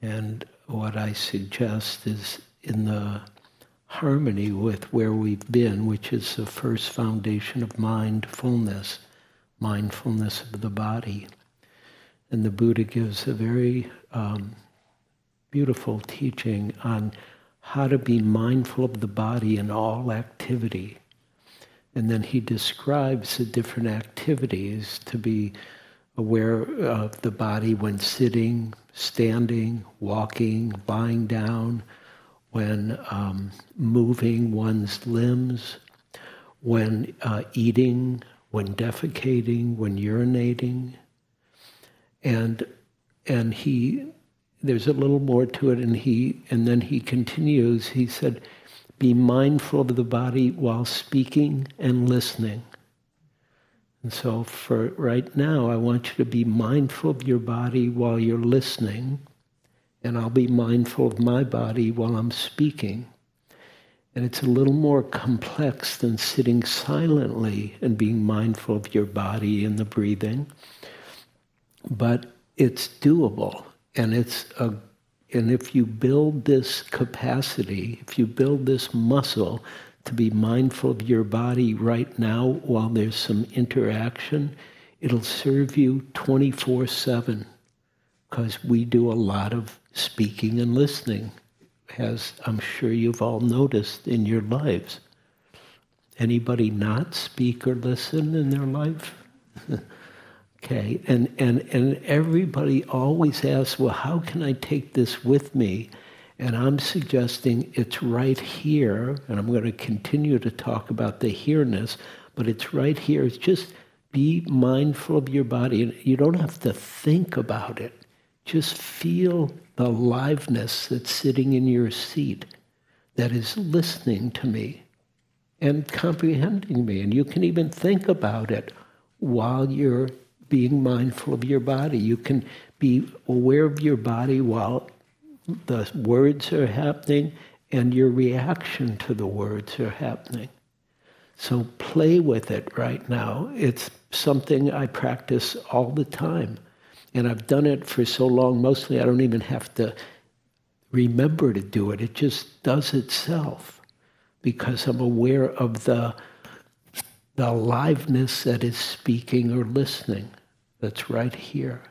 And what I suggest is in the harmony with where we've been, which is the first foundation of mindfulness, mindfulness of the body. And the Buddha gives a very um, beautiful teaching on how to be mindful of the body in all activity. And then he describes the different activities to be aware of the body when sitting, standing, walking, lying down, when um, moving one's limbs, when uh, eating, when defecating, when urinating. And, and he, there's a little more to it, and, he, and then he continues, he said, be mindful of the body while speaking and listening. And so, for right now, I want you to be mindful of your body while you're listening, and I'll be mindful of my body while I'm speaking. And it's a little more complex than sitting silently and being mindful of your body and the breathing, but it's doable. And it's a and if you build this capacity, if you build this muscle to be mindful of your body right now while there's some interaction, it'll serve you 24 7 because we do a lot of speaking and listening, as I'm sure you've all noticed in your lives. Anybody not speak or listen in their life? okay, and, and, and everybody always asks, well, how can I take this with me? And I'm suggesting it's right here, and I'm going to continue to talk about the here-ness, but it's right here. It's just be mindful of your body. And you don't have to think about it. Just feel the aliveness that's sitting in your seat that is listening to me and comprehending me. And you can even think about it while you're being mindful of your body. You can be aware of your body while the words are happening and your reaction to the words are happening. So play with it right now. It's something I practice all the time. And I've done it for so long, mostly I don't even have to remember to do it. It just does itself because I'm aware of the, the aliveness that is speaking or listening that's right here.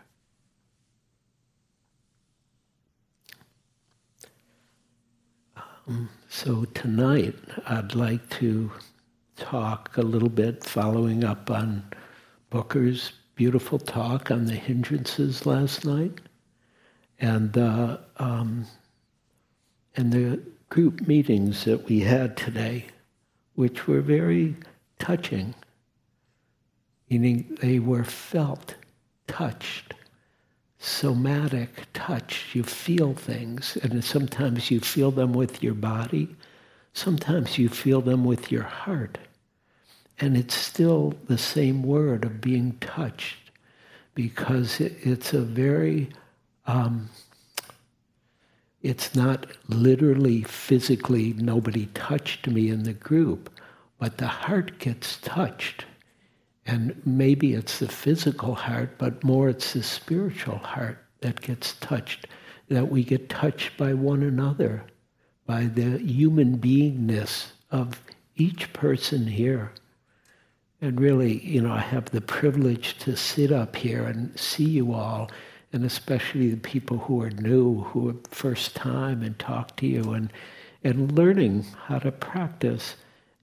So tonight, I'd like to talk a little bit following up on Booker's beautiful talk on the hindrances last night. And, uh, um, and the group meetings that we had today, which were very touching, meaning they were felt, touched somatic touch. You feel things, and sometimes you feel them with your body, sometimes you feel them with your heart. And it's still the same word of being touched because it's a very, um, it's not literally, physically, nobody touched me in the group, but the heart gets touched. And maybe it's the physical heart, but more it's the spiritual heart that gets touched, that we get touched by one another, by the human beingness of each person here. And really, you know, I have the privilege to sit up here and see you all, and especially the people who are new, who are first time, and talk to you, and, and learning how to practice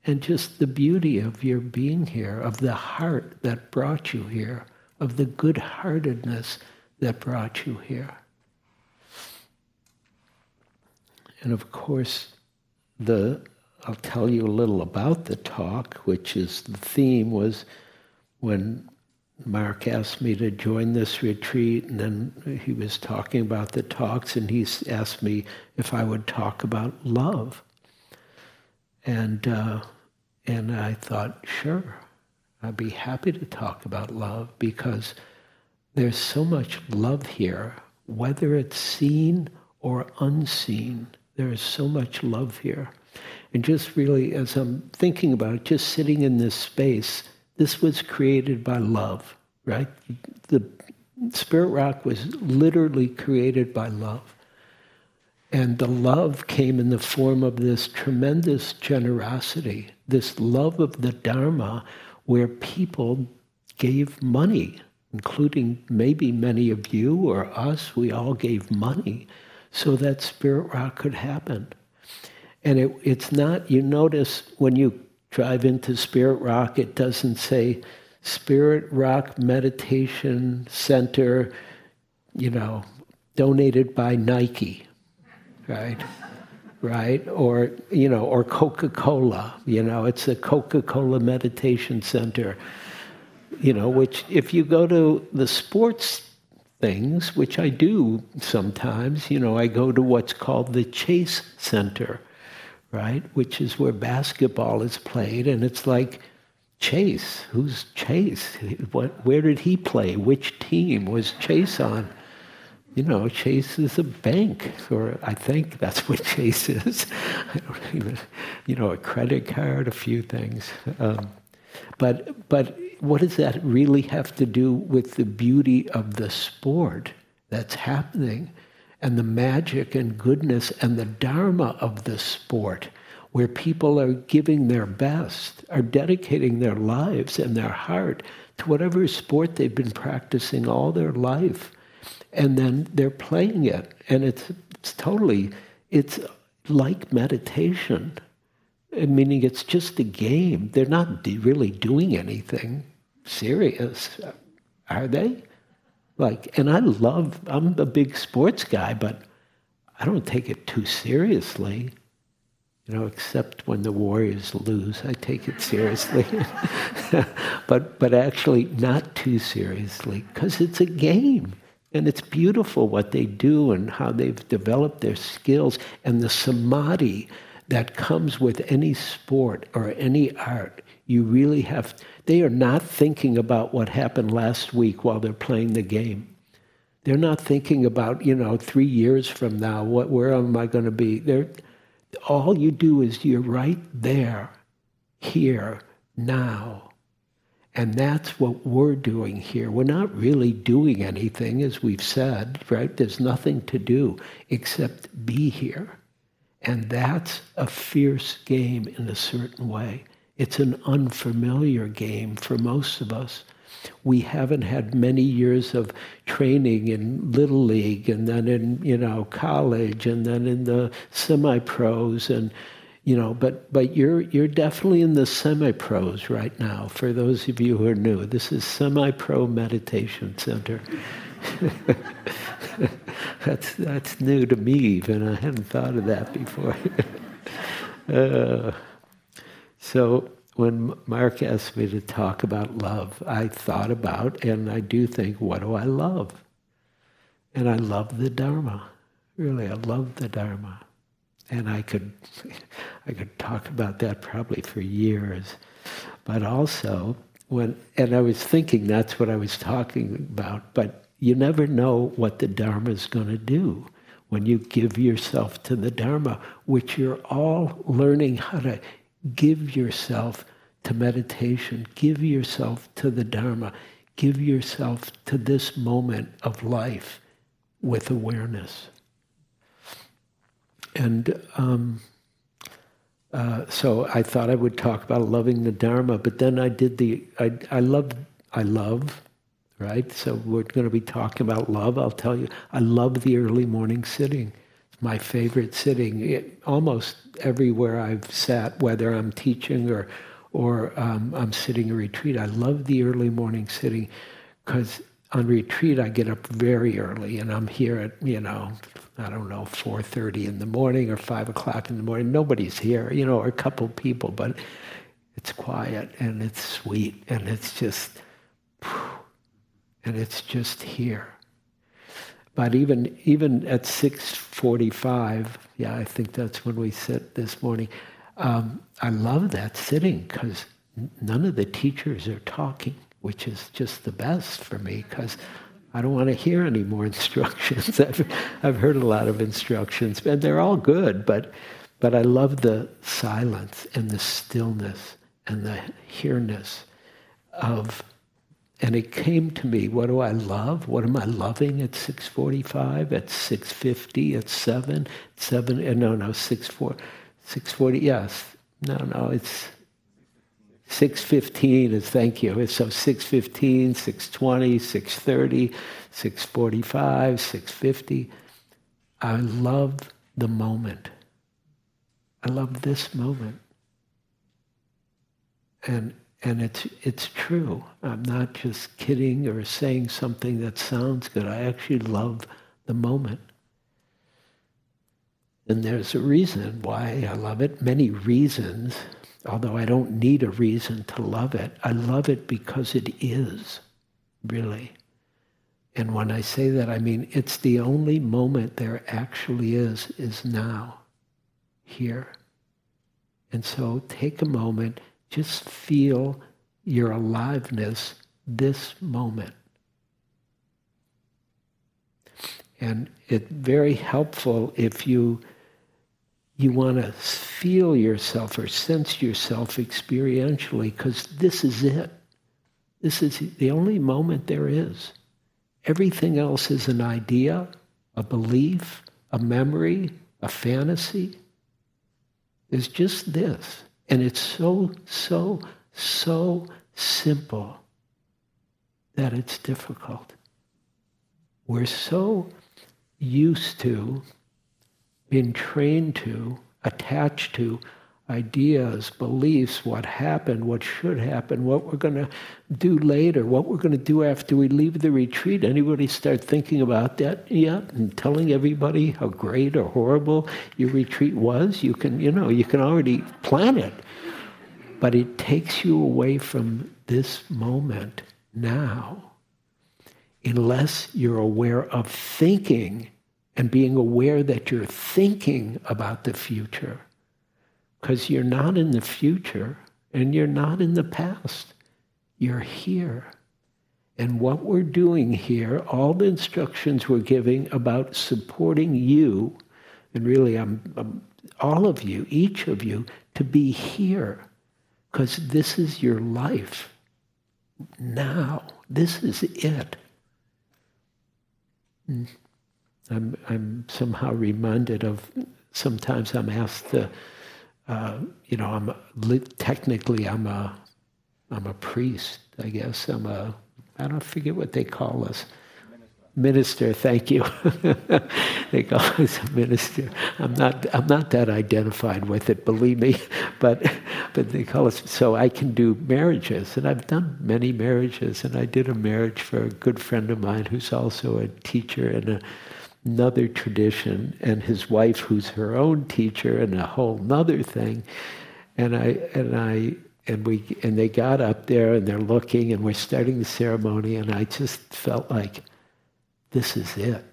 and just the beauty of your being here, of the heart that brought you here, of the good heartedness that brought you here. And of course, the I'll tell you a little about the talk, which is the theme was when Mark asked me to join this retreat, and then he was talking about the talks, and he asked me if I would talk about love. And uh, and I thought, sure, I'd be happy to talk about love because there's so much love here, whether it's seen or unseen. There is so much love here. And just really, as I'm thinking about it, just sitting in this space, this was created by love, right? The Spirit Rock was literally created by love. And the love came in the form of this tremendous generosity, this love of the Dharma, where people gave money, including maybe many of you or us. We all gave money so that Spirit Rock could happen. And it, it's not, you notice when you drive into Spirit Rock, it doesn't say Spirit Rock Meditation Center, you know, donated by Nike, right? right? Or, you know, or Coca Cola, you know, it's a Coca Cola Meditation Center, you know, which if you go to the sports things, which I do sometimes, you know, I go to what's called the Chase Center, right? Which is where basketball is played, and it's like, Chase, who's Chase? What, where did he play? Which team was Chase on? You know, Chase is a bank, or I think that's what Chase is. even, you know, a credit card, a few things. Um, but but what does that really have to do with the beauty of the sport that's happening, and the magic and goodness and the dharma of the sport? Where people are giving their best, are dedicating their lives and their heart to whatever sport they've been practicing all their life and then they're playing it and it's, it's totally it's like meditation. Meaning it's just a game. They're not really doing anything serious are they? Like and i love i'm a big sports guy but i don't take it too seriously you know except when the warriors lose i take it seriously. But but actually not too seriously because it's a game and it's beautiful what they do and how they've developed their skills and the samadhi that comes with any sport or any art. You really have, they are not thinking about what happened last week while they're playing the game. They're not thinking about, you know, three years from now, what, where am I going to be? They're, all you do is you're right there, here, now. And that's what we're doing here. We're not really doing anything, as we've said, right? There's nothing to do except be here. And that's a fierce game in a certain way. It's an unfamiliar game for most of us. We haven't had many years of training in little league and then in, you know, college and then in the semi-pros and you know, but but you're you're definitely in the semi-pros right now. For those of you who are new, this is semi-pro meditation center. that's that's new to me, even I hadn't thought of that before. uh, so when Mark asked me to talk about love, I thought about and I do think, what do I love? And I love the Dharma. Really, I love the Dharma and I could, I could talk about that probably for years. But also, when, and I was thinking that's what I was talking about, but you never know what the Dharma is going to do when you give yourself to the Dharma, which you're all learning how to give yourself to meditation, give yourself to the Dharma, give yourself to this moment of life with awareness. And um, uh, so I thought I would talk about loving the Dharma, but then I did the, I, I love, I love, right? So we're going to be talking about love. I'll tell you, I love the early morning sitting. It's my favorite sitting. It, almost everywhere I've sat, whether I'm teaching or, or um, I'm sitting a retreat, I love the early morning sitting because on retreat I get up very early and I'm here at, you know, I don't know, 4.30 in the morning or 5 o'clock in the morning. Nobody's here, you know, or a couple people, but it's quiet and it's sweet and it's just, and it's just here. But even even at 6:45, yeah, I think that's when we sit this morning. Um, I love that sitting because none of the teachers are talking, which is just the best for me because I don't want to hear any more instructions. I've, I've heard a lot of instructions, and they're all good, but, but I love the silence and the stillness and the here-ness of, and it came to me, what do I love? What am I loving at 645, at 650, at 7, 7, uh, no, no, 640, 640, yes. No, no, it's 615 is thank you. So 615, 620, 630, 645, 650. I love the moment. I love this moment. And and it's it's true. I'm not just kidding or saying something that sounds good. I actually love the moment. And there's a reason why I love it, many reasons, although I don't need a reason to love it. I love it because it is, really. And when I say that, I mean it's the only moment there actually is, is now, here. And so take a moment, just feel your aliveness this moment. And it's very helpful if you you want to feel yourself or sense yourself experientially because this is it. This is the only moment there is. Everything else is an idea, a belief, a memory, a fantasy. There's just this. And it's so, so, so simple that it's difficult. We're so used to, been trained to, attached to ideas, beliefs, what happened, what should happen, what we're going to do later, what we're going to do after we leave the retreat. Anybody start thinking about that yet and telling everybody how great or horrible your retreat was? You can, you know, you can already plan it. But it takes you away from this moment now unless you're aware of thinking and being aware that you're thinking about the future because you're not in the future and you're not in the past. You're here. And what we're doing here, all the instructions we're giving about supporting you, and really I'm, I'm all of you, each of you, to be here, because this is your life now. This is it. Hmm. I'm, I'm somehow reminded of sometimes I'm asked to uh, you know, I'm technically I'm a I'm a priest, I guess. I'm a I don't forget what they call us. Minister, thank you. they call us a minister. I'm not I'm not that identified with it, believe me, but but they call us so I can do marriages and I've done many marriages and I did a marriage for a good friend of mine who's also a teacher and a another tradition, and his wife, who's her own teacher, and a whole nother thing. And I and I and we and they got up there and they're looking and we're starting the ceremony, and I just felt like this is it.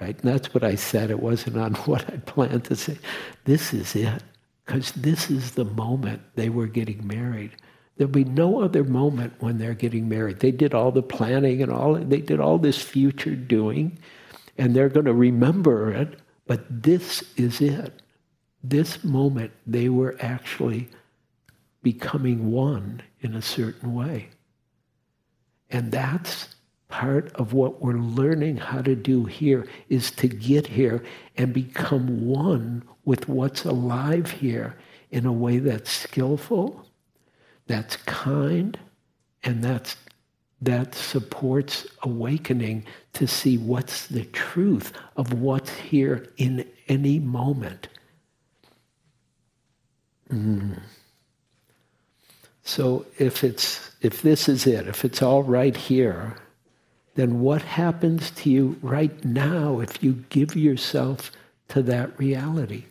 Right? And that's what I said. It wasn't on what I planned to say. This is it. Because this is the moment they were getting married. There'll be no other moment when they're getting married. They did all the planning and all, they did all this future doing, and they're going to remember it, but this is it. This moment, they were actually becoming one in a certain way. And that's part of what we're learning how to do here is to get here and become one with what's alive here in a way that's skillful that's kind, and that's, that supports awakening to see what's the truth of what's here in any moment. Mm. So if it's if this is it, if it's all right here, then what happens to you right now if you give yourself to that reality?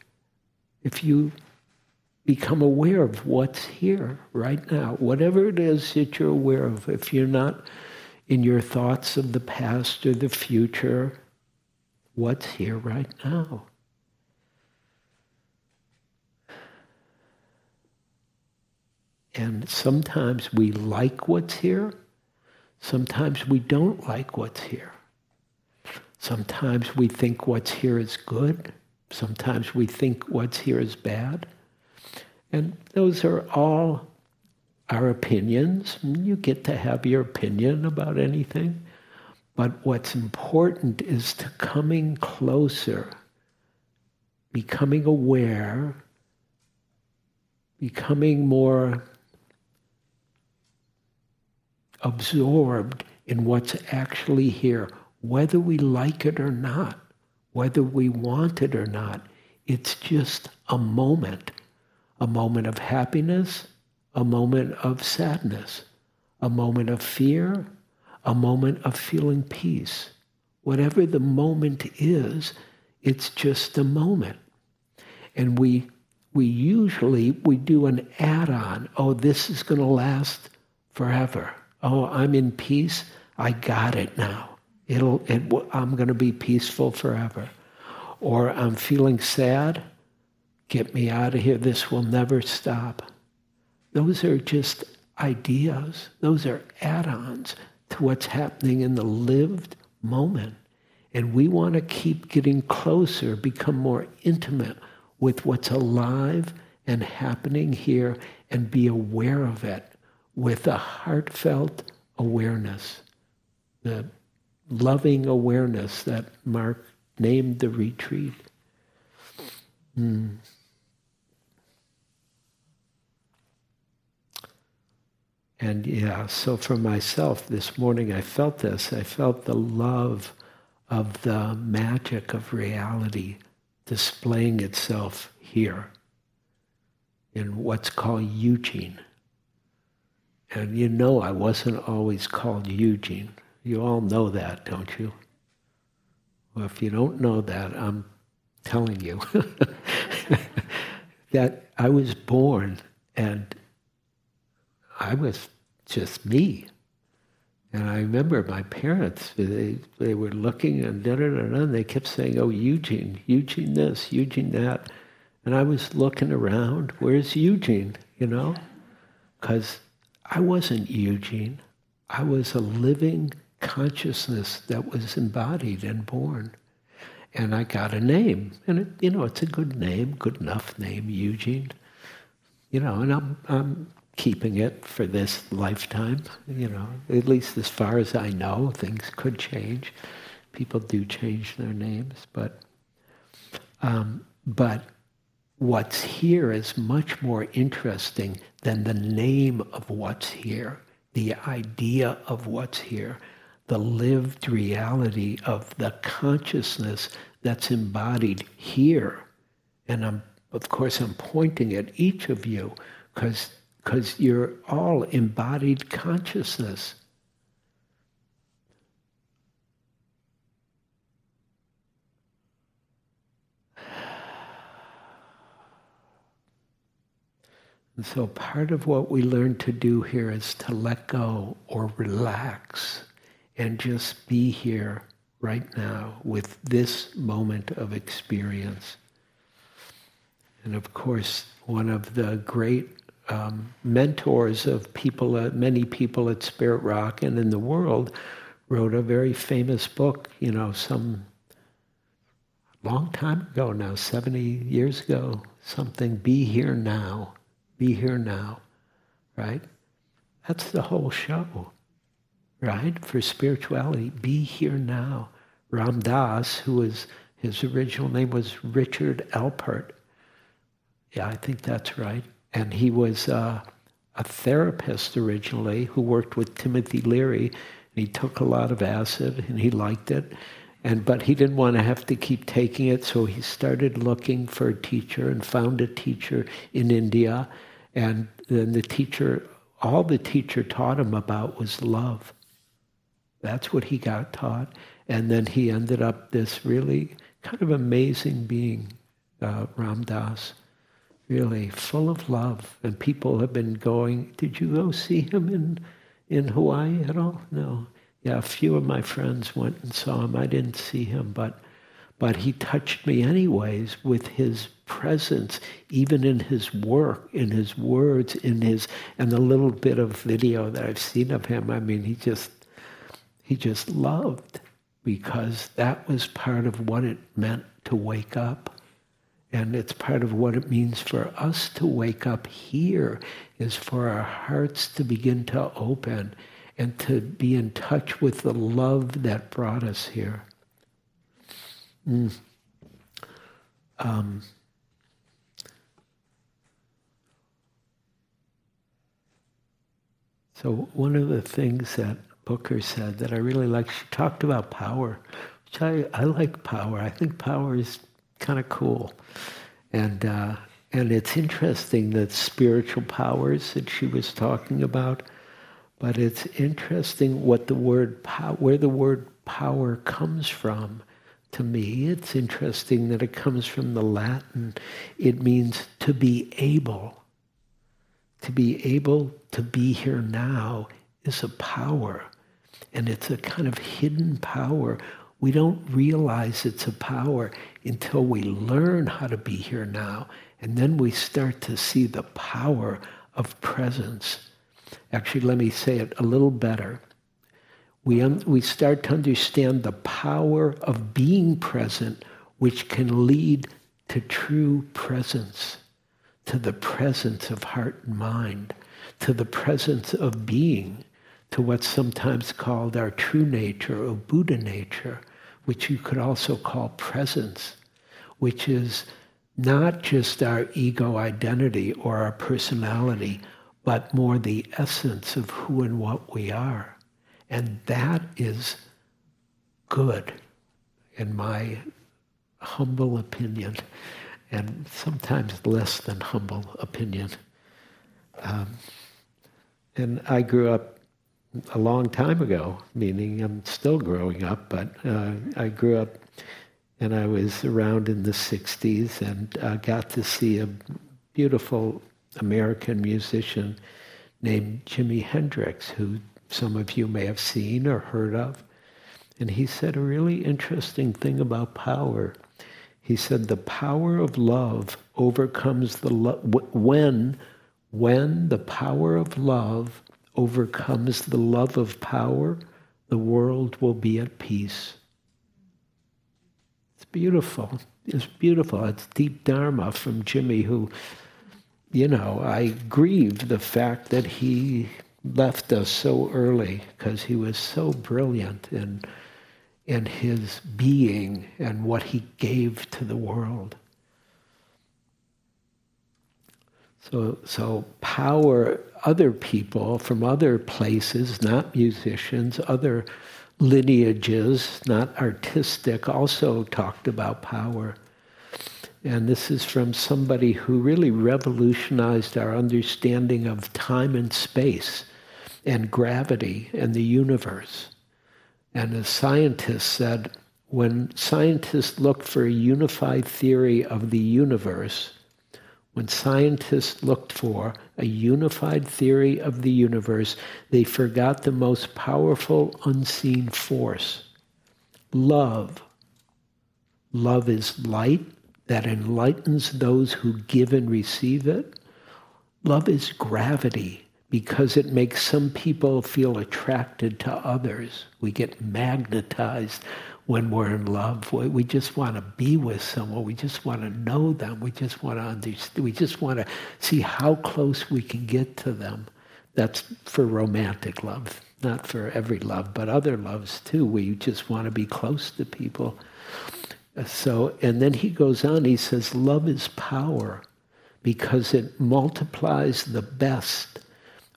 If you become aware of what's here right now. Whatever it is that you're aware of, if you're not in your thoughts of the past or the future, what's here right now? And sometimes we like what's here. Sometimes we don't like what's here. Sometimes we think what's here is good. Sometimes we think what's here is bad. And those are all our opinions. You get to have your opinion about anything. But what's important is to coming closer, becoming aware, becoming more absorbed in what's actually here, whether we like it or not, whether we want it or not. It's just a moment, a moment of happiness, a moment of sadness, a moment of fear, a moment of feeling peace. Whatever the moment is, it's just a moment. And we, we usually, we do an add-on. Oh, this is going to last forever. Oh, I'm in peace. I got it now. It'll, it, I'm going to be peaceful forever. Or I'm feeling sad. Get me out of here. This will never stop. Those are just ideas. Those are add-ons to what's happening in the lived moment. And we want to keep getting closer, become more intimate with what's alive and happening here and be aware of it with a heartfelt awareness, the loving awareness that Mark named the retreat. Mm. And yeah, so for myself this morning, I felt this. I felt the love of the magic of reality displaying itself here in what's called Eugene. And you know I wasn't always called Eugene. You all know that, don't you? Well, if you don't know that, I'm telling you that I was born and I was just me. And I remember my parents, they, they were looking and da da da da, and they kept saying, oh, Eugene, Eugene this, Eugene that. And I was looking around, where's Eugene, you know? Because I wasn't Eugene. I was a living consciousness that was embodied and born. And I got a name. And, it, you know, it's a good name, good enough name, Eugene. You know, and I'm, I'm keeping it for this lifetime. You know, at least as far as I know, things could change. People do change their names, but um, but what's here is much more interesting than the name of what's here, the idea of what's here, the lived reality of the consciousness that's embodied here. And I'm, of course, I'm pointing at each of you because because you're all embodied consciousness. And so part of what we learn to do here is to let go or relax and just be here right now with this moment of experience. And of course, one of the great um, mentors of people, uh, many people at Spirit Rock and in the world, wrote a very famous book, you know, some long time ago now, 70 years ago, something, Be Here Now, Be Here Now, right? That's the whole show, right? For spirituality, be here now. Ram Dass, who was, his original name was Richard Alpert. Yeah, I think that's right and he was uh, a therapist originally who worked with Timothy Leary. And he took a lot of acid and he liked it. And, but he didn't want to have to keep taking it, so he started looking for a teacher and found a teacher in India. And then the teacher, all the teacher taught him about was love. That's what he got taught. And then he ended up this really kind of amazing being, uh, Ram Dass really full of love. And people have been going, did you go see him in, in Hawaii at all? No. Yeah, a few of my friends went and saw him. I didn't see him, but, but he touched me anyways with his presence, even in his work, in his words, in his, and the little bit of video that I've seen of him. I mean, he just, he just loved because that was part of what it meant to wake up And it's part of what it means for us to wake up here is for our hearts to begin to open and to be in touch with the love that brought us here. Mm. Um, so one of the things that Booker said that I really like, she talked about power, which I, I like power. I think power is kind of cool. And, uh, and it's interesting that spiritual powers that she was talking about, but it's interesting what the word power, where the word power comes from. To me, it's interesting that it comes from the Latin. It means to be able. To be able to be here now is a power. And it's a kind of hidden power. We don't realize it's a power until we learn how to be here now. And then we start to see the power of presence. Actually, let me say it a little better. We, un- we start to understand the power of being present, which can lead to true presence, to the presence of heart and mind, to the presence of being, to what's sometimes called our true nature or Buddha nature, which you could also call presence, which is not just our ego identity or our personality, but more the essence of who and what we are. And that is good, in my humble opinion, and sometimes less than humble opinion. Um, and I grew up a long time ago, meaning I'm still growing up, but uh, I grew up and I was around in the 60s and uh, got to see a beautiful American musician named Jimi Hendrix, who some of you may have seen or heard of. And he said a really interesting thing about power. He said the power of love overcomes the lo- when when the power of love overcomes the love of power, the world will be at peace. It's beautiful. It's beautiful. It's deep Dharma from Jimi, who, you know, I grieve the fact that he left us so early because he was so brilliant in, in his being and what he gave to the world. So, so power, other people from other places, not musicians, other lineages, not artistic, also talked about power. And this is from somebody who really revolutionized our understanding of time and space and gravity and the universe. And a scientist said, when scientists look for a unified theory of the universe, when scientists looked for a unified theory of the universe, they forgot the most powerful unseen force love. Love is light that enlightens those who give and receive it. Love is gravity because it makes some people feel attracted to others. We get magnetized when we're in love. We just want to be with someone. We just want to know them. We just want to understand. We just want to see how close we can get to them. That's for romantic love, not for every love, but other loves too. We just want to be close to people. So, and then he goes on, he says, love is power because it multiplies the best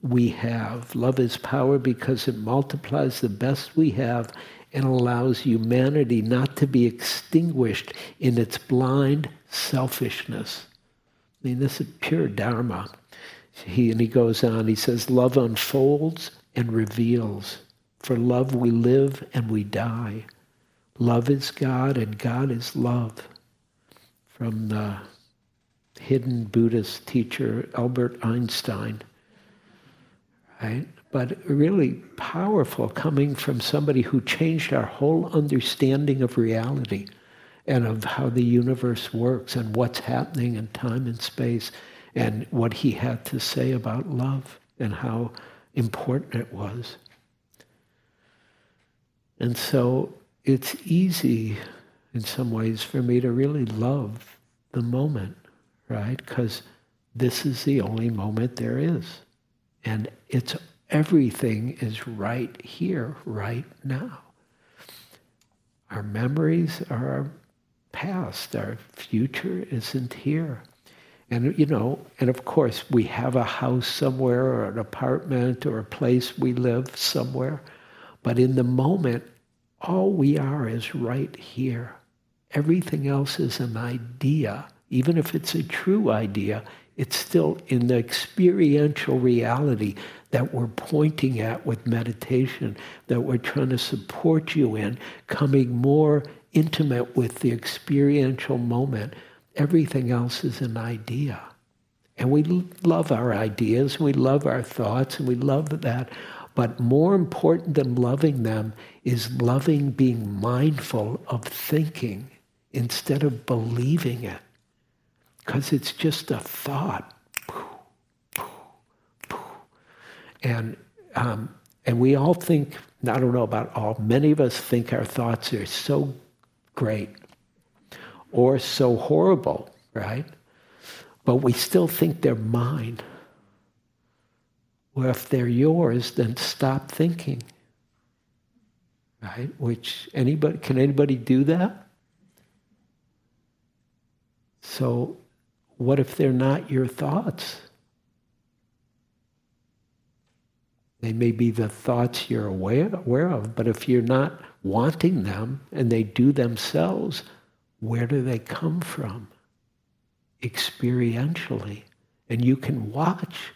we have. Love is power because it multiplies the best we have and allows humanity not to be extinguished in its blind selfishness. I mean, this is pure Dharma. He, and he goes on, he says, Love unfolds and reveals. For love we live and we die. Love is God and God is love. From the hidden Buddhist teacher Albert Einstein. Right? But really powerful coming from somebody who changed our whole understanding of reality and of how the universe works and what's happening in time and space and what he had to say about love and how important it was. And so it's easy in some ways for me to really love the moment, right? Because this is the only moment there is. And it's everything is right here, right now. Our memories are our past. Our future isn't here. And, you know, and of course, we have a house somewhere or an apartment or a place we live somewhere. But in the moment, all we are is right here. Everything else is an idea. Even if it's a true idea, it's still in the experiential reality that we're pointing at with meditation, that we're trying to support you in, coming more intimate with the experiential moment. Everything else is an idea. And we love our ideas, we love our thoughts, and we love that. But more important than loving them is loving being mindful of thinking instead of believing it. Because it's just a thought. And, um, and we all think, I don't know about all, many of us think our thoughts are so great or so horrible, right? But we still think they're mine. Well, if they're yours, then stop thinking. Right? Which anybody can anybody do that? So what if they're not your thoughts? They may be the thoughts you're aware, aware of, but if you're not wanting them and they do themselves, where do they come from? Experientially. And you can watch,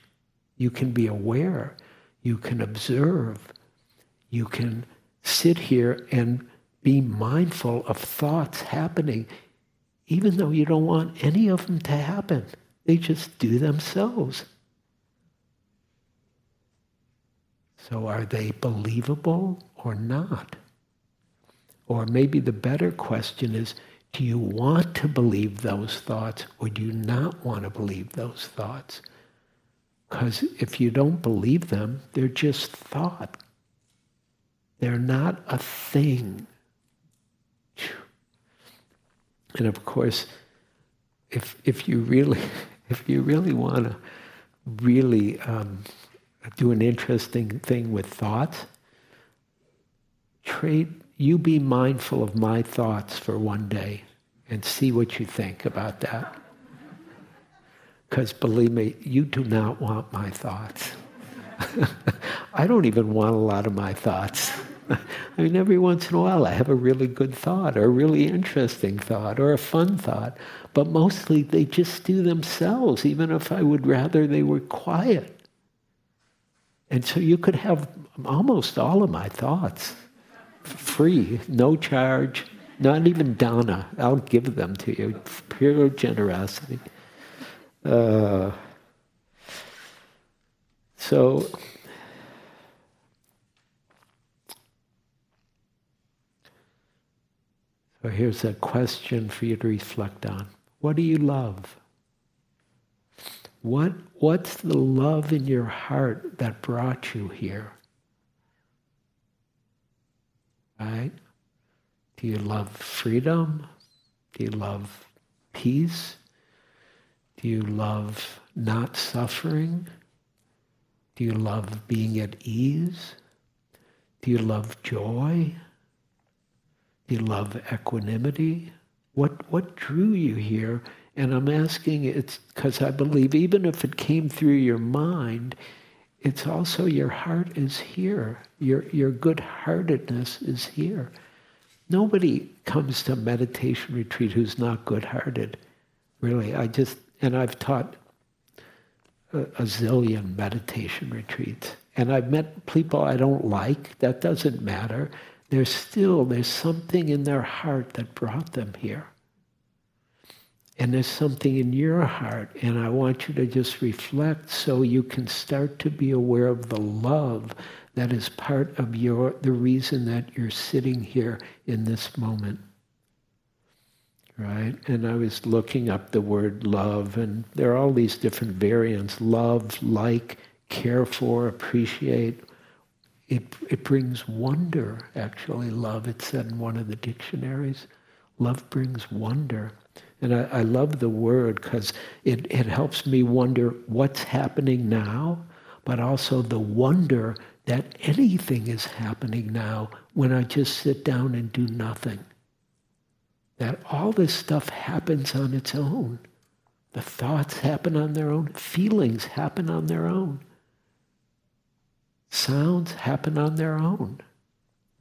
you can be aware, you can observe, you can sit here and be mindful of thoughts happening, even though you don't want any of them to happen. They just do themselves. So are they believable or not? Or maybe the better question is, do you want to believe those thoughts or do you not want to believe those thoughts? Because if you don't believe them, they're just thought. They're not a thing. And of course, if, if you really if you really want to really um, do an interesting thing with thoughts, trade, you be mindful of my thoughts for one day and see what you think about that. Because believe me, you do not want my thoughts. I don't even want a lot of my thoughts. I mean, every once in a while I have a really good thought or a really interesting thought or a fun thought, but mostly they just do themselves, even if I would rather they were quiet. And so you could have almost all of my thoughts free, no charge, not even dana. I'll give them to you. Pure generosity. Uh, so, so here's a question for you to reflect on. What do you love? What, what's the love in your heart that brought you here? Right? Do you love freedom? Do you love peace? Do you love not suffering? Do you love being at ease? Do you love joy? Do you love equanimity? What, what drew you here and I'm asking it's because I believe even if it came through your mind, it's also your heart is here. Your, your good heartedness is here. Nobody comes to meditation retreat who's not good hearted. Really, I just, and I've taught a, a zillion meditation retreats. And I've met people I don't like. That doesn't matter. There's still, there's something in their heart that brought them here. And there's something in your heart, and I want you to just reflect so you can start to be aware of the love that is part of your the reason that you're sitting here in this moment. Right? And I was looking up the word love, and there are all these different variants love, like, care for, appreciate. It, it brings wonder, actually, love, it said in one of the dictionaries. Love brings wonder. And I, I love the word because it, it helps me wonder what's happening now, but also the wonder that anything is happening now when I just sit down and do nothing. That all this stuff happens on its own. The thoughts happen on their own, feelings happen on their own, sounds happen on their own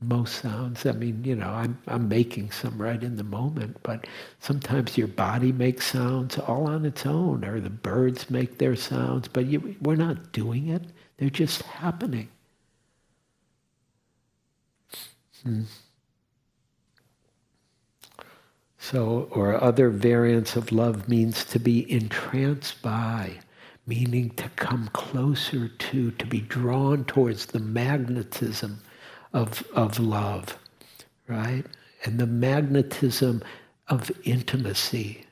most sounds. I mean, you know, I'm, I'm making some right in the moment, but sometimes your body makes sounds all on its own, or the birds make their sounds, but you, we're not doing it. They're just happening. Hmm. So, or other variants of love means to be entranced by, meaning to come closer to, to be drawn towards the magnetism of, of love, right? And the magnetism of intimacy.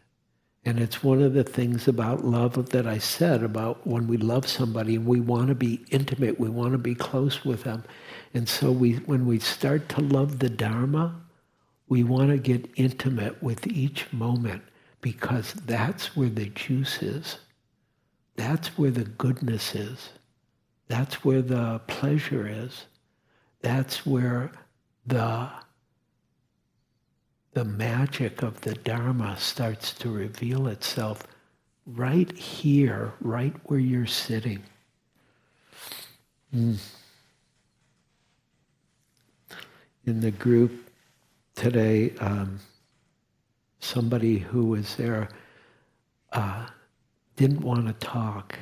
And it's one of the things about love that I said about when we love somebody and we want to be intimate, we want to be close with them. And so we, when we start to love the Dharma, we want to get intimate with each moment because that's where the juice is. That's where the goodness is. That's where the pleasure is that's where the the magic of the Dharma starts to reveal itself right here, right where you're sitting. Mm. In the group today, um, somebody who was there uh, didn't want to talk,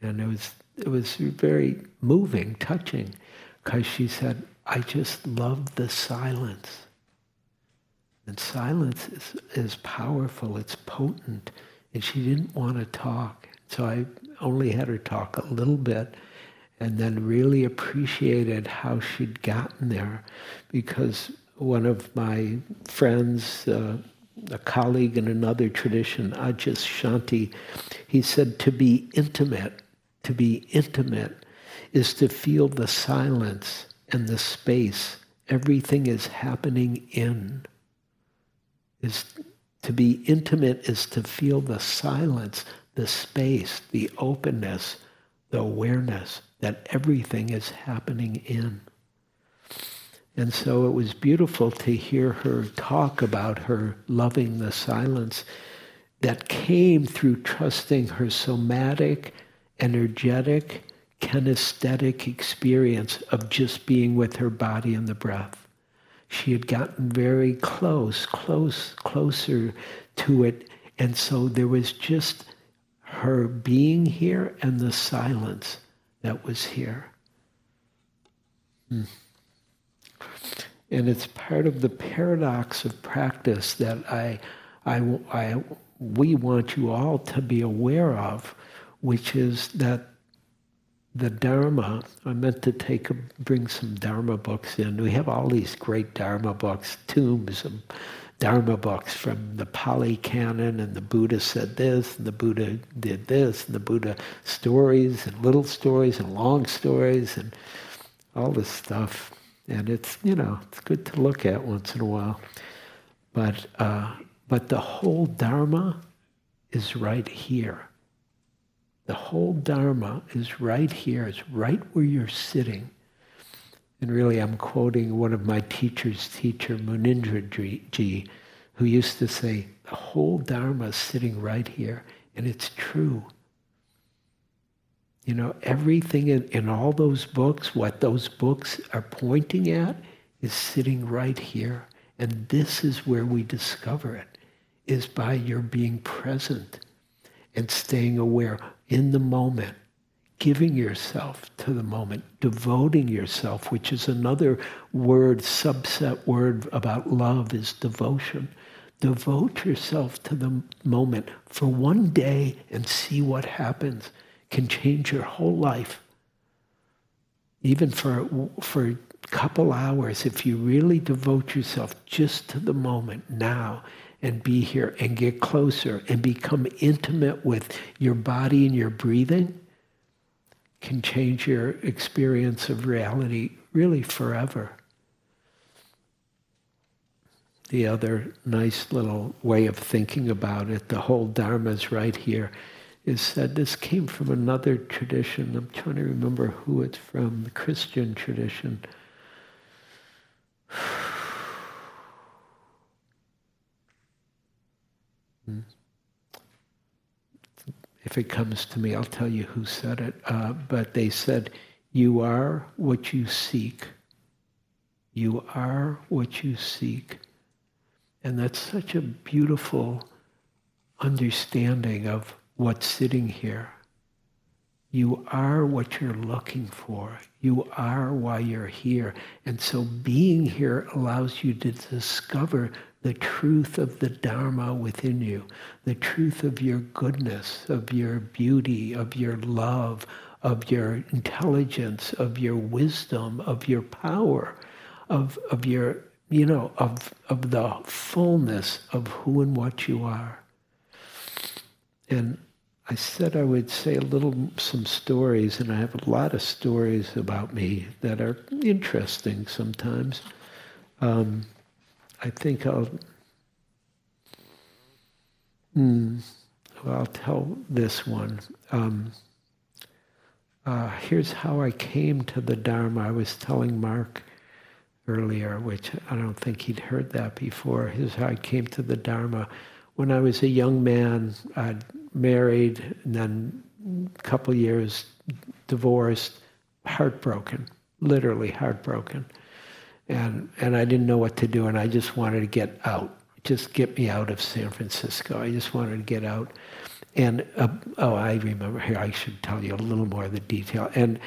and it was it was very moving, touching because she said, I just love the silence. And silence is, is powerful, it's potent. And she didn't want to talk. So I only had her talk a little bit and then really appreciated how she'd gotten there because one of my friends, uh, a colleague in another tradition, Adyashanti, he said to be intimate, to be intimate is to feel the silence and the space everything is happening in. Is to be intimate is to feel the silence, the space, the openness, the awareness that everything is happening in. And so it was beautiful to hear her talk about her loving the silence that came through trusting her somatic, energetic, kinesthetic experience of just being with her body and the breath. She had gotten very close, close, closer to it. And so there was just her being here and the silence that was here. Hmm. And it's part of the paradox of practice that I, I, I, we want you all to be aware of, which is that the Dharma, I meant to take a, bring some Dharma books in. We have all these great Dharma books, tombs of Dharma books from the Pali Canon, and the Buddha said this, and the Buddha did this, and the Buddha stories, and little stories, and long stories, and all this stuff. And it's, you know, it's good to look at once in a while. But, uh, but the whole Dharma is right here. The whole Dharma is right here, it's right where you're sitting. And really, I'm quoting one of my teacher's teacher, Munindra Ji, who used to say, the whole Dharma is sitting right here. And it's true. You know, everything in, in all those books, what those books are pointing at, is sitting right here. And this is where we discover it, is by your being present and staying aware in the moment, giving yourself to the moment, devoting yourself, which is another word, subset word about love is devotion. Devote yourself to the moment for one day and see what happens. Can change your whole life. Even for, for a couple hours, if you really devote yourself just to the moment now and be here and get closer and become intimate with your body and your breathing can change your experience of reality really forever. the other nice little way of thinking about it, the whole Dharma is right here, is said this came from another tradition. I'm trying to remember who it's from, the Christian tradition. If it comes to me, I'll tell you who said it. Uh, but they said, You are what you seek. You are what you seek. And that's such a beautiful understanding of what's sitting here. You are what you're looking for. You are why you're here. And so being here allows you to discover the truth of the Dharma within you, the truth of your goodness, of your beauty, of your love, of your intelligence, of your wisdom, of your power, of, of your, you know, of, of the fullness of who and what you are. And I said I would say a little, some stories, and I have a lot of stories about me that are interesting sometimes. Um, I think I'll, hmm, well, I'll tell this one. Um, uh, here's how I came to the Dharma. I was telling Mark earlier, which I don't think he'd heard that before. Here's how I came to the Dharma. When I was a young man, I'd married, and then a couple years divorced, heartbroken, literally heartbroken and and I didn't know what to do, and I just wanted to get out, just get me out of San Francisco. I just wanted to get out, and uh, oh, I remember here. I should tell you a little more of the detail. And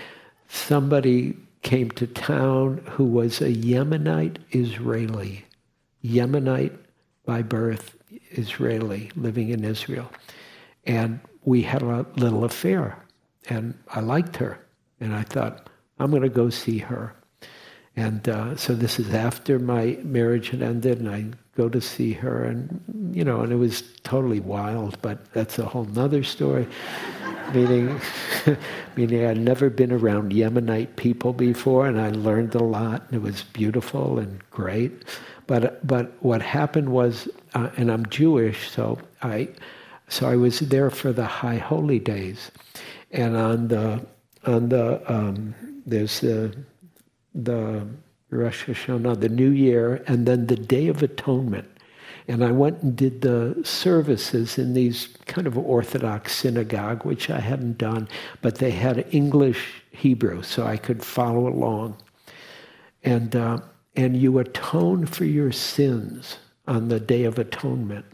somebody came to town who was a Yemenite Israeli, Yemenite by birth, Israeli, living in Israel, and we had a little affair, and I liked her, and I thought I'm going to go see her. And uh, so this is after my marriage had ended, and I go to see her, and you know, and it was totally wild, but that's a whole nother story. meaning, meaning I'd never been around Yemenite people before, and I learned a lot, and it was beautiful and great. But but what happened was, uh, and I'm Jewish, so I, so I was there for the High Holy Days, and on the on the um, there's the the Rosh Hashanah, the New Year, and then the Day of Atonement. And I went and did the services in these kind of Orthodox synagogue, which I hadn't done, but they had English Hebrew, so I could follow along. And, uh, and you atone for your sins on the Day of Atonement.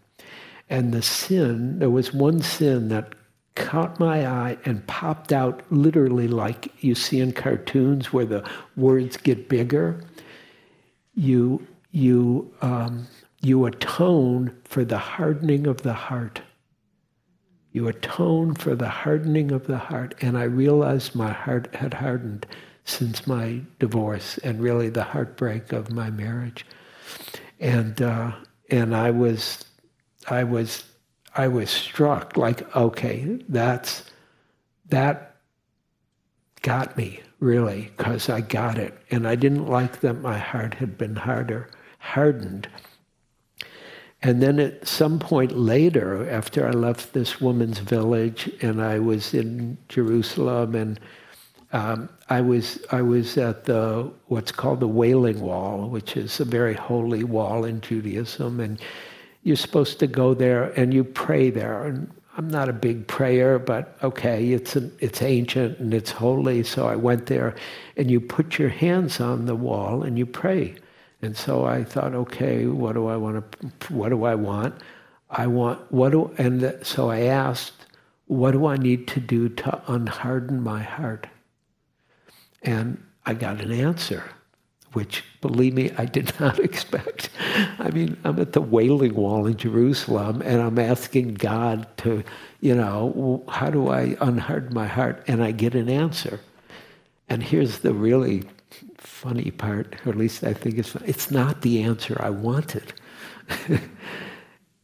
And the sin, there was one sin that caught my eye and popped out literally like you see in cartoons where the words get bigger. You, you, um, you atone for the hardening of the heart. You atone for the hardening of the heart. And I realized my heart had hardened since my divorce and really the heartbreak of my marriage. And, uh, and I was, I was I was struck like, okay, that's that got me really because I got it, and I didn't like that my heart had been harder, hardened. And then at some point later, after I left this woman's village and I was in Jerusalem and um, I was I was at the what's called the Wailing Wall, which is a very holy wall in Judaism, and you're supposed to go there and you pray there. And I'm not a big prayer, but okay, it's an, it's ancient and it's holy. So I went there, and you put your hands on the wall and you pray. And so I thought, okay, what do I want to? What do I want? I want what do? And so I asked, what do I need to do to unharden my heart? And I got an answer which, believe me, I did not expect. I mean, I'm at the Wailing Wall in Jerusalem, and I'm asking God to, you know, how do I unharden my heart? And I get an answer. And here's the really funny part, or at least I think it's funny. It's not the answer I wanted.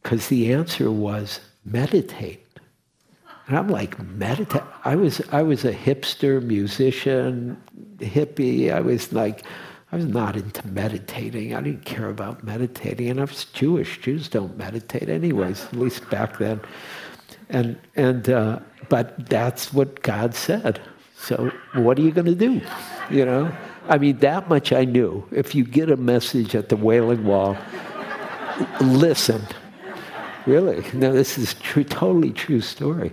Because the answer was meditate. And I'm like, meditate. I was, I was a hipster musician, hippie. I was like, I was not into meditating. I didn't care about meditating, and I was Jewish. Jews don't meditate, anyways, at least back then. And and uh, but that's what God said. So what are you going to do? You know, I mean, that much I knew. If you get a message at the Wailing Wall, listen. Really, no, this is true, totally true story.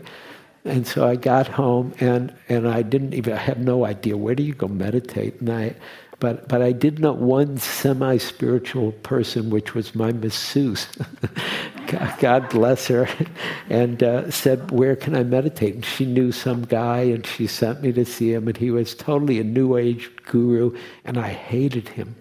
And so I got home and, and I didn't even, I had no idea where do you go meditate. And I, but, but I did know one semi spiritual person, which was my masseuse. God bless her, and uh, said, Where can I meditate? And she knew some guy, and she sent me to see him, and he was totally a New Age guru, and I hated him.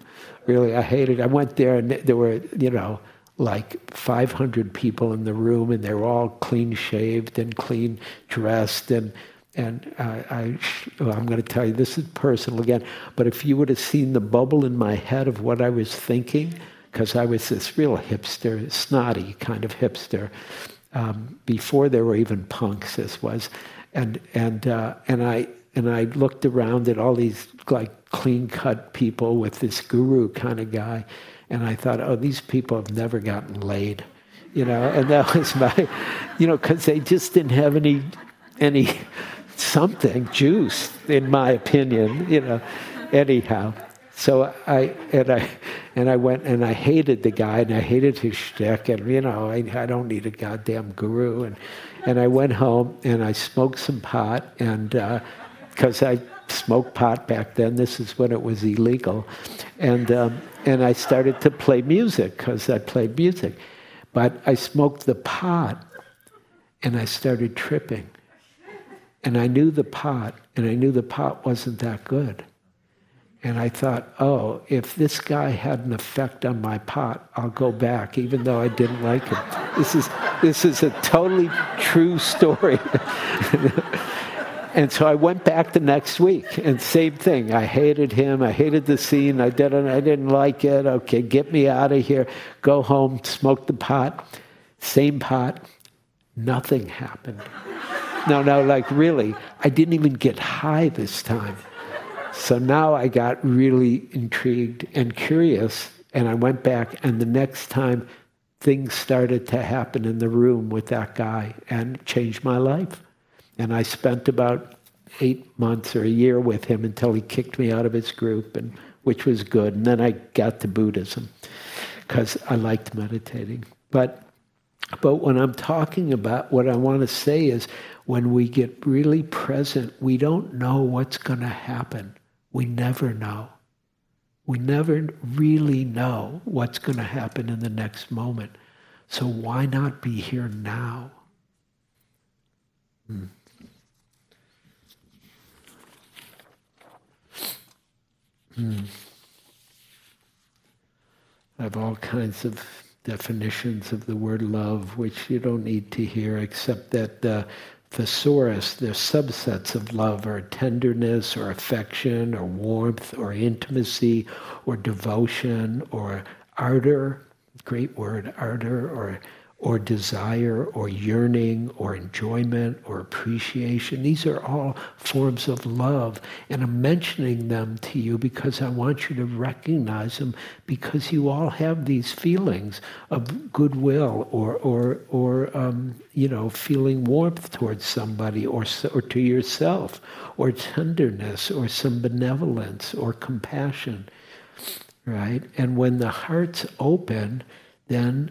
Really, I hated I went there, and there were, you know, like 500 people in the room, and they were all clean shaved and clean dressed. And, and I, well, I'm going to tell you, this is personal again, but if you would have seen the bubble in my head of what I was thinking, because I was this real hipster, snotty kind of hipster, um, before there were even punks, this was. And, and, uh, and, I, and I looked around at all these like clean cut people with this guru kind of guy. And I thought, oh, these people have never gotten laid, you know. And that was my, you know, because they just didn't have any, any something juice, in my opinion, you know. Anyhow, so I and I and I went and I hated the guy and I hated his shtick and you know I, I don't need a goddamn guru and and I went home and I smoked some pot and because uh, I smoked pot back then. This is when it was illegal, and um, and I started to play music because I played music, but I smoked the pot, and I started tripping, and I knew the pot, and I knew the pot wasn't that good. And I thought, oh, if this guy had an effect on my pot, I'll go back, even though I didn't like him. This is, this is a totally true story. And so I went back the next week, and same thing. I hated him. I hated the scene. I didn't. I didn't like it. Okay, get me out of here. Go home. Smoke the pot. Same pot. Nothing happened. No, no, like really, I didn't even get high this time. So now I got really intrigued and curious, and I went back. And the next time, things started to happen in the room with that guy, and changed my life. And I spent about eight months or a year with him until he kicked me out of his group, and which was good. And then I got to Buddhism because I liked meditating. But but when I'm talking about what I want to say is when we get really present, we don't know what's going to happen. We never know. We never really know what's going to happen in the next moment. So why not be here now? Hmm. Hmm. I have all kinds of definitions of the word love, which you don't need to hear, except that the thesaurus, the subsets of love are tenderness or affection or warmth or intimacy or devotion or ardor, great word, ardor, or or desire or yearning or enjoyment or appreciation. These are all forms of love. And I'm mentioning them to you because I want you to recognize them because you all have these feelings of goodwill or, or, or um, you know, feeling warmth towards somebody or, or to yourself or tenderness or some benevolence or compassion, right? And when the heart's open, then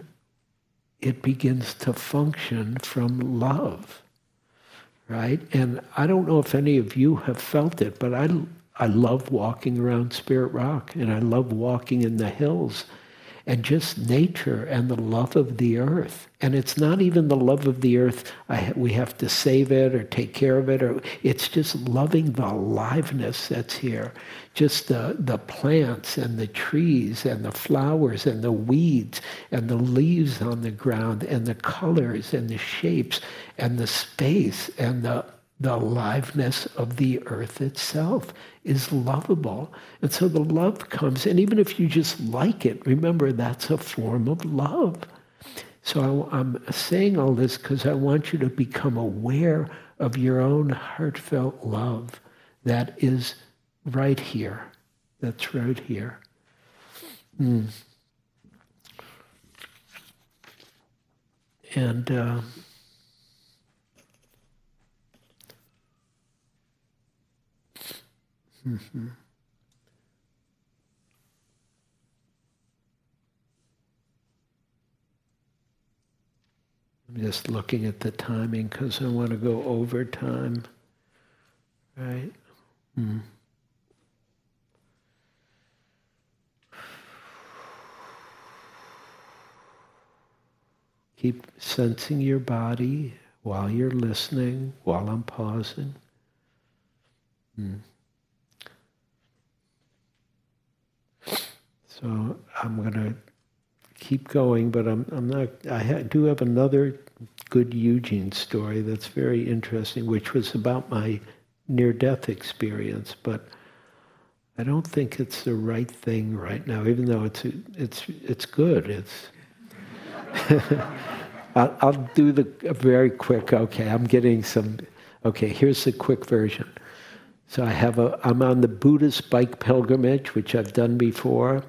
it begins to function from love, right? And I don't know if any of you have felt it, but I, I love walking around Spirit Rock and I love walking in the hills and just nature and the love of the earth. And it's not even the love of the earth, I, we have to save it or take care of it, or it's just loving the aliveness that's here. Just the, the plants and the trees and the flowers and the weeds and the leaves on the ground and the colors and the shapes and the space and the the aliveness of the earth itself is lovable. And so the love comes, and even if you just like it, remember that's a form of love. So I'm saying all this because I want you to become aware of your own heartfelt love that is right here, that's right here. Mm. And uh, mm-hmm. I'm just looking at the timing because I want to go over time. Right? Mm. Keep sensing your body while you're listening, while I'm pausing. Mm. So I'm going to keep going, but I'm, I'm not, I ha- do have another good Eugene story that's very interesting, which was about my near-death experience, but I don't think it's the right thing right now, even though it's, it's, it's good. It's, I'll, I'll, do the very quick, okay, I'm getting some, okay, here's the quick version. So I have a, I'm on the Buddhist bike pilgrimage, which I've done before.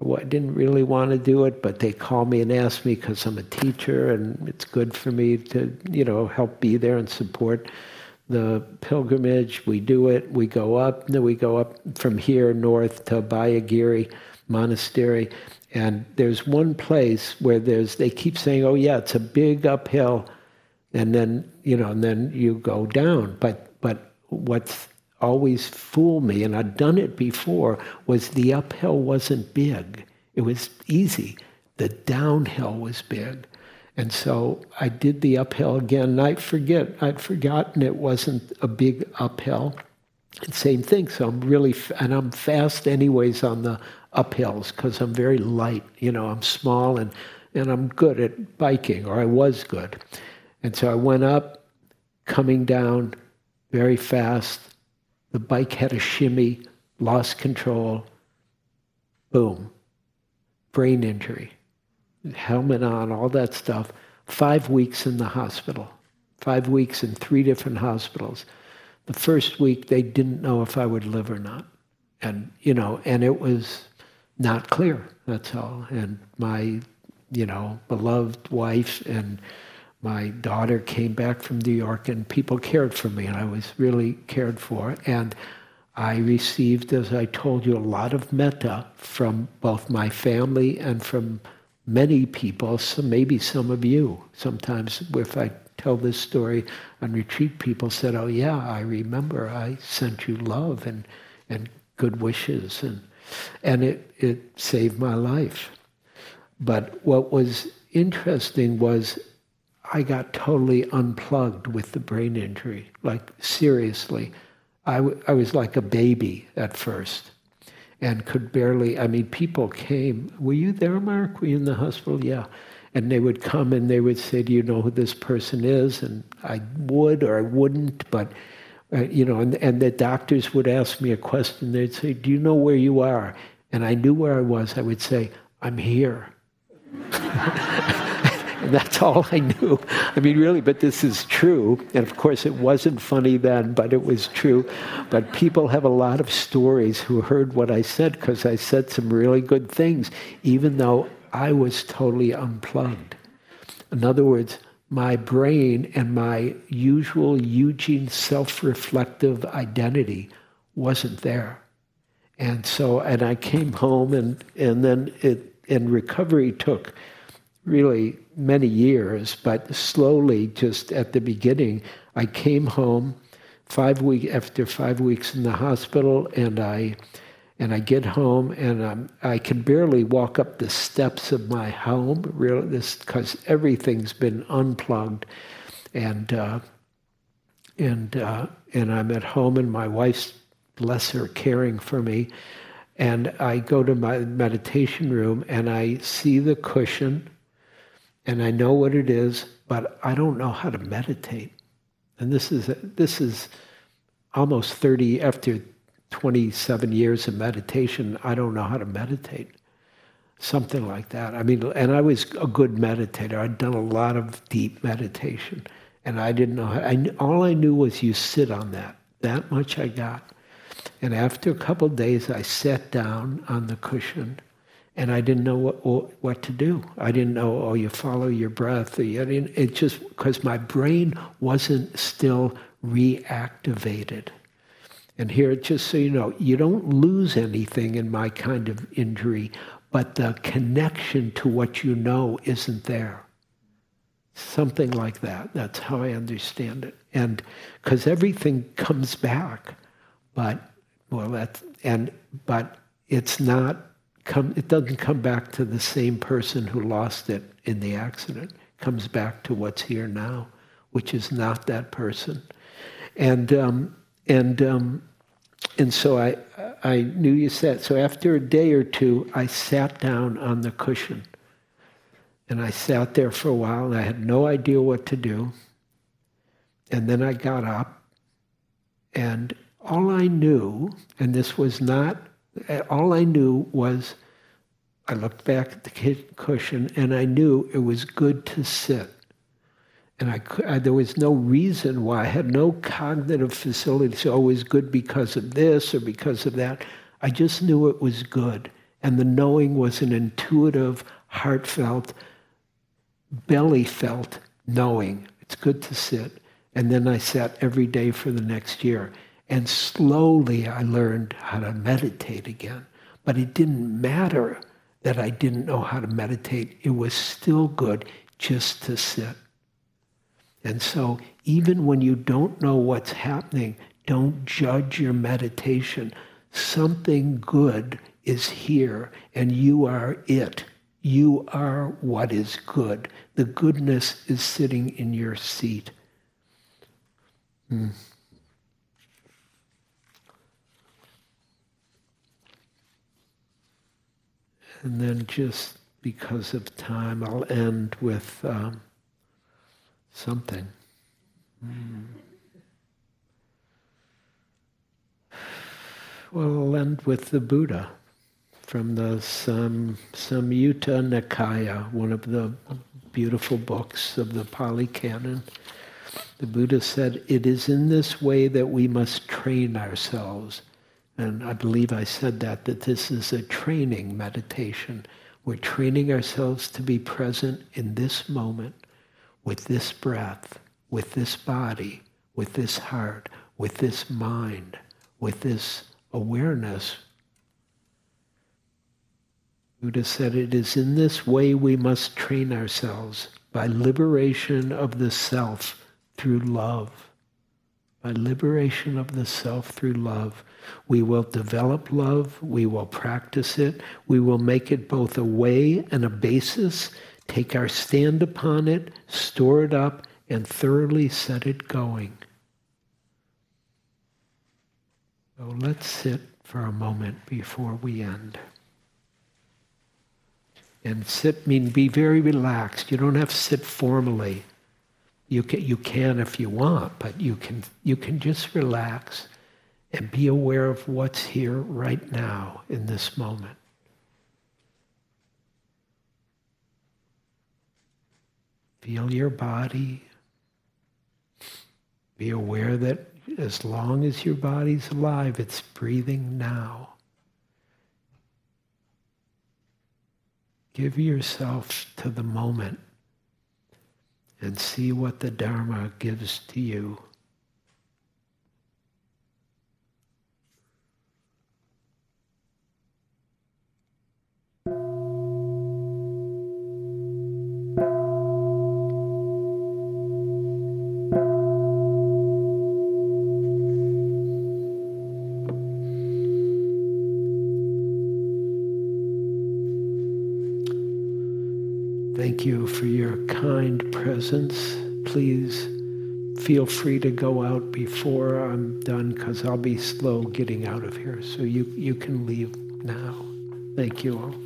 I didn't really want to do it, but they call me and ask me because I'm a teacher and it's good for me to, you know, help be there and support the pilgrimage. We do it. We go up. Then we go up from here north to Abhayagiri Monastery. And there's one place where there's, they keep saying, oh yeah, it's a big uphill. And then, you know, and then you go down. But, but what's always fool me, and I'd done it before, was the uphill wasn't big. It was easy. The downhill was big. And so I did the uphill again, and I forget, I'd forgotten it wasn't a big uphill. And same thing, so I'm really, and I'm fast anyways on the uphills because I'm very light. You know, I'm small and, and I'm good at biking, or I was good. And so I went up, coming down very fast, the bike had a shimmy, lost control, boom, brain injury, helmet on, all that stuff. Five weeks in the hospital, five weeks in three different hospitals. The first week, they didn't know if I would live or not. And, you know, and it was not clear, that's all. And my, you know, beloved wife and my daughter came back from New York and people cared for me and I was really cared for. And I received, as I told you, a lot of metta from both my family and from many people, so maybe some of you. Sometimes if I tell this story on retreat, people said, oh yeah, I remember I sent you love and, and good wishes. And, and it, it saved my life. But what was interesting was I got totally unplugged with the brain injury. Like, seriously. I, w- I was like a baby at first and could barely, I mean, people came. Were you there, Mark? Were you in the hospital? Yeah. And they would come and they would say, Do you know who this person is? And I would or I wouldn't, but, uh, you know, and, and the doctors would ask me a question. They'd say, Do you know where you are? And I knew where I was. I would say, I'm here. That's all I knew. I mean, really, but this is true. And of course, it wasn't funny then, but it was true. But people have a lot of stories who heard what I said because I said some really good things, even though I was totally unplugged. In other words, my brain and my usual Eugene self reflective identity wasn't there. And so, and I came home, and, and then it, and recovery took really many years, but slowly, just at the beginning, I came home five week after five weeks in the hospital, and I and I get home and I'm, I can barely walk up the steps of my home, really, because everything's been unplugged, and uh, and uh, and I'm at home, and my wife's bless her caring for me, and I go to my meditation room and I see the cushion and I know what it is, but I don't know how to meditate. And this is this is almost 30 after 27 years of meditation, I don't know how to meditate. Something like that. I mean, and I was a good meditator. I'd done a lot of deep meditation, and I didn't know. I, all I knew was you sit on that. That much I got. And after a couple days, I sat down on the cushion and I didn't know what, what to do. I didn't know, oh, you follow your breath. Or you, it just, because my brain wasn't still reactivated. And here, just so you know, you don't lose anything in my kind of injury, but the connection to what you know isn't there. Something like that. That's how I understand it. And because everything comes back, but well, that's and but it's not come. It doesn't come back to the same person who lost it in the accident. It comes back to what's here now, which is not that person. And um, and um, and so I I knew you said so. After a day or two, I sat down on the cushion, and I sat there for a while. And I had no idea what to do. And then I got up, and all I knew, and this was not, all I knew was I looked back at the cushion and I knew it was good to sit. And I, I, there was no reason why. I had no cognitive facility. So, it was good because of this or because of that. I just knew it was good. And the knowing was an intuitive, heartfelt, belly felt knowing. It's good to sit. And then I sat every day for the next year. And slowly I learned how to meditate again. But it didn't matter that I didn't know how to meditate. It was still good just to sit. And so even when you don't know what's happening, don't judge your meditation. Something good is here, and you are it. You are what is good. The goodness is sitting in your seat. Hmm. And then just because of time, I'll end with um, something. Mm. Well, I'll end with the Buddha from the Sam, Samyutta Nikaya, one of the beautiful books of the Pali Canon. The Buddha said, It is in this way that we must train ourselves and I believe I said that, that this is a training meditation. We're training ourselves to be present in this moment with this breath, with this body, with this heart, with this mind, with this awareness. Buddha said it is in this way we must train ourselves by liberation of the self through love. By liberation of the self through love. We will develop love. We will practice it. We will make it both a way and a basis, take our stand upon it, store it up, and thoroughly set it going. So let's sit for a moment before we end. And sit mean be very relaxed. You don't have to sit formally. You can, you can if you want, but you can, you can just relax and be aware of what's here right now in this moment. Feel your body. Be aware that as long as your body's alive, it's breathing now. Give yourself to the moment and see what the Dharma gives to you for your kind presence. Please feel free to go out before I'm done because I'll be slow getting out of here. So you, you can leave now. Thank you all.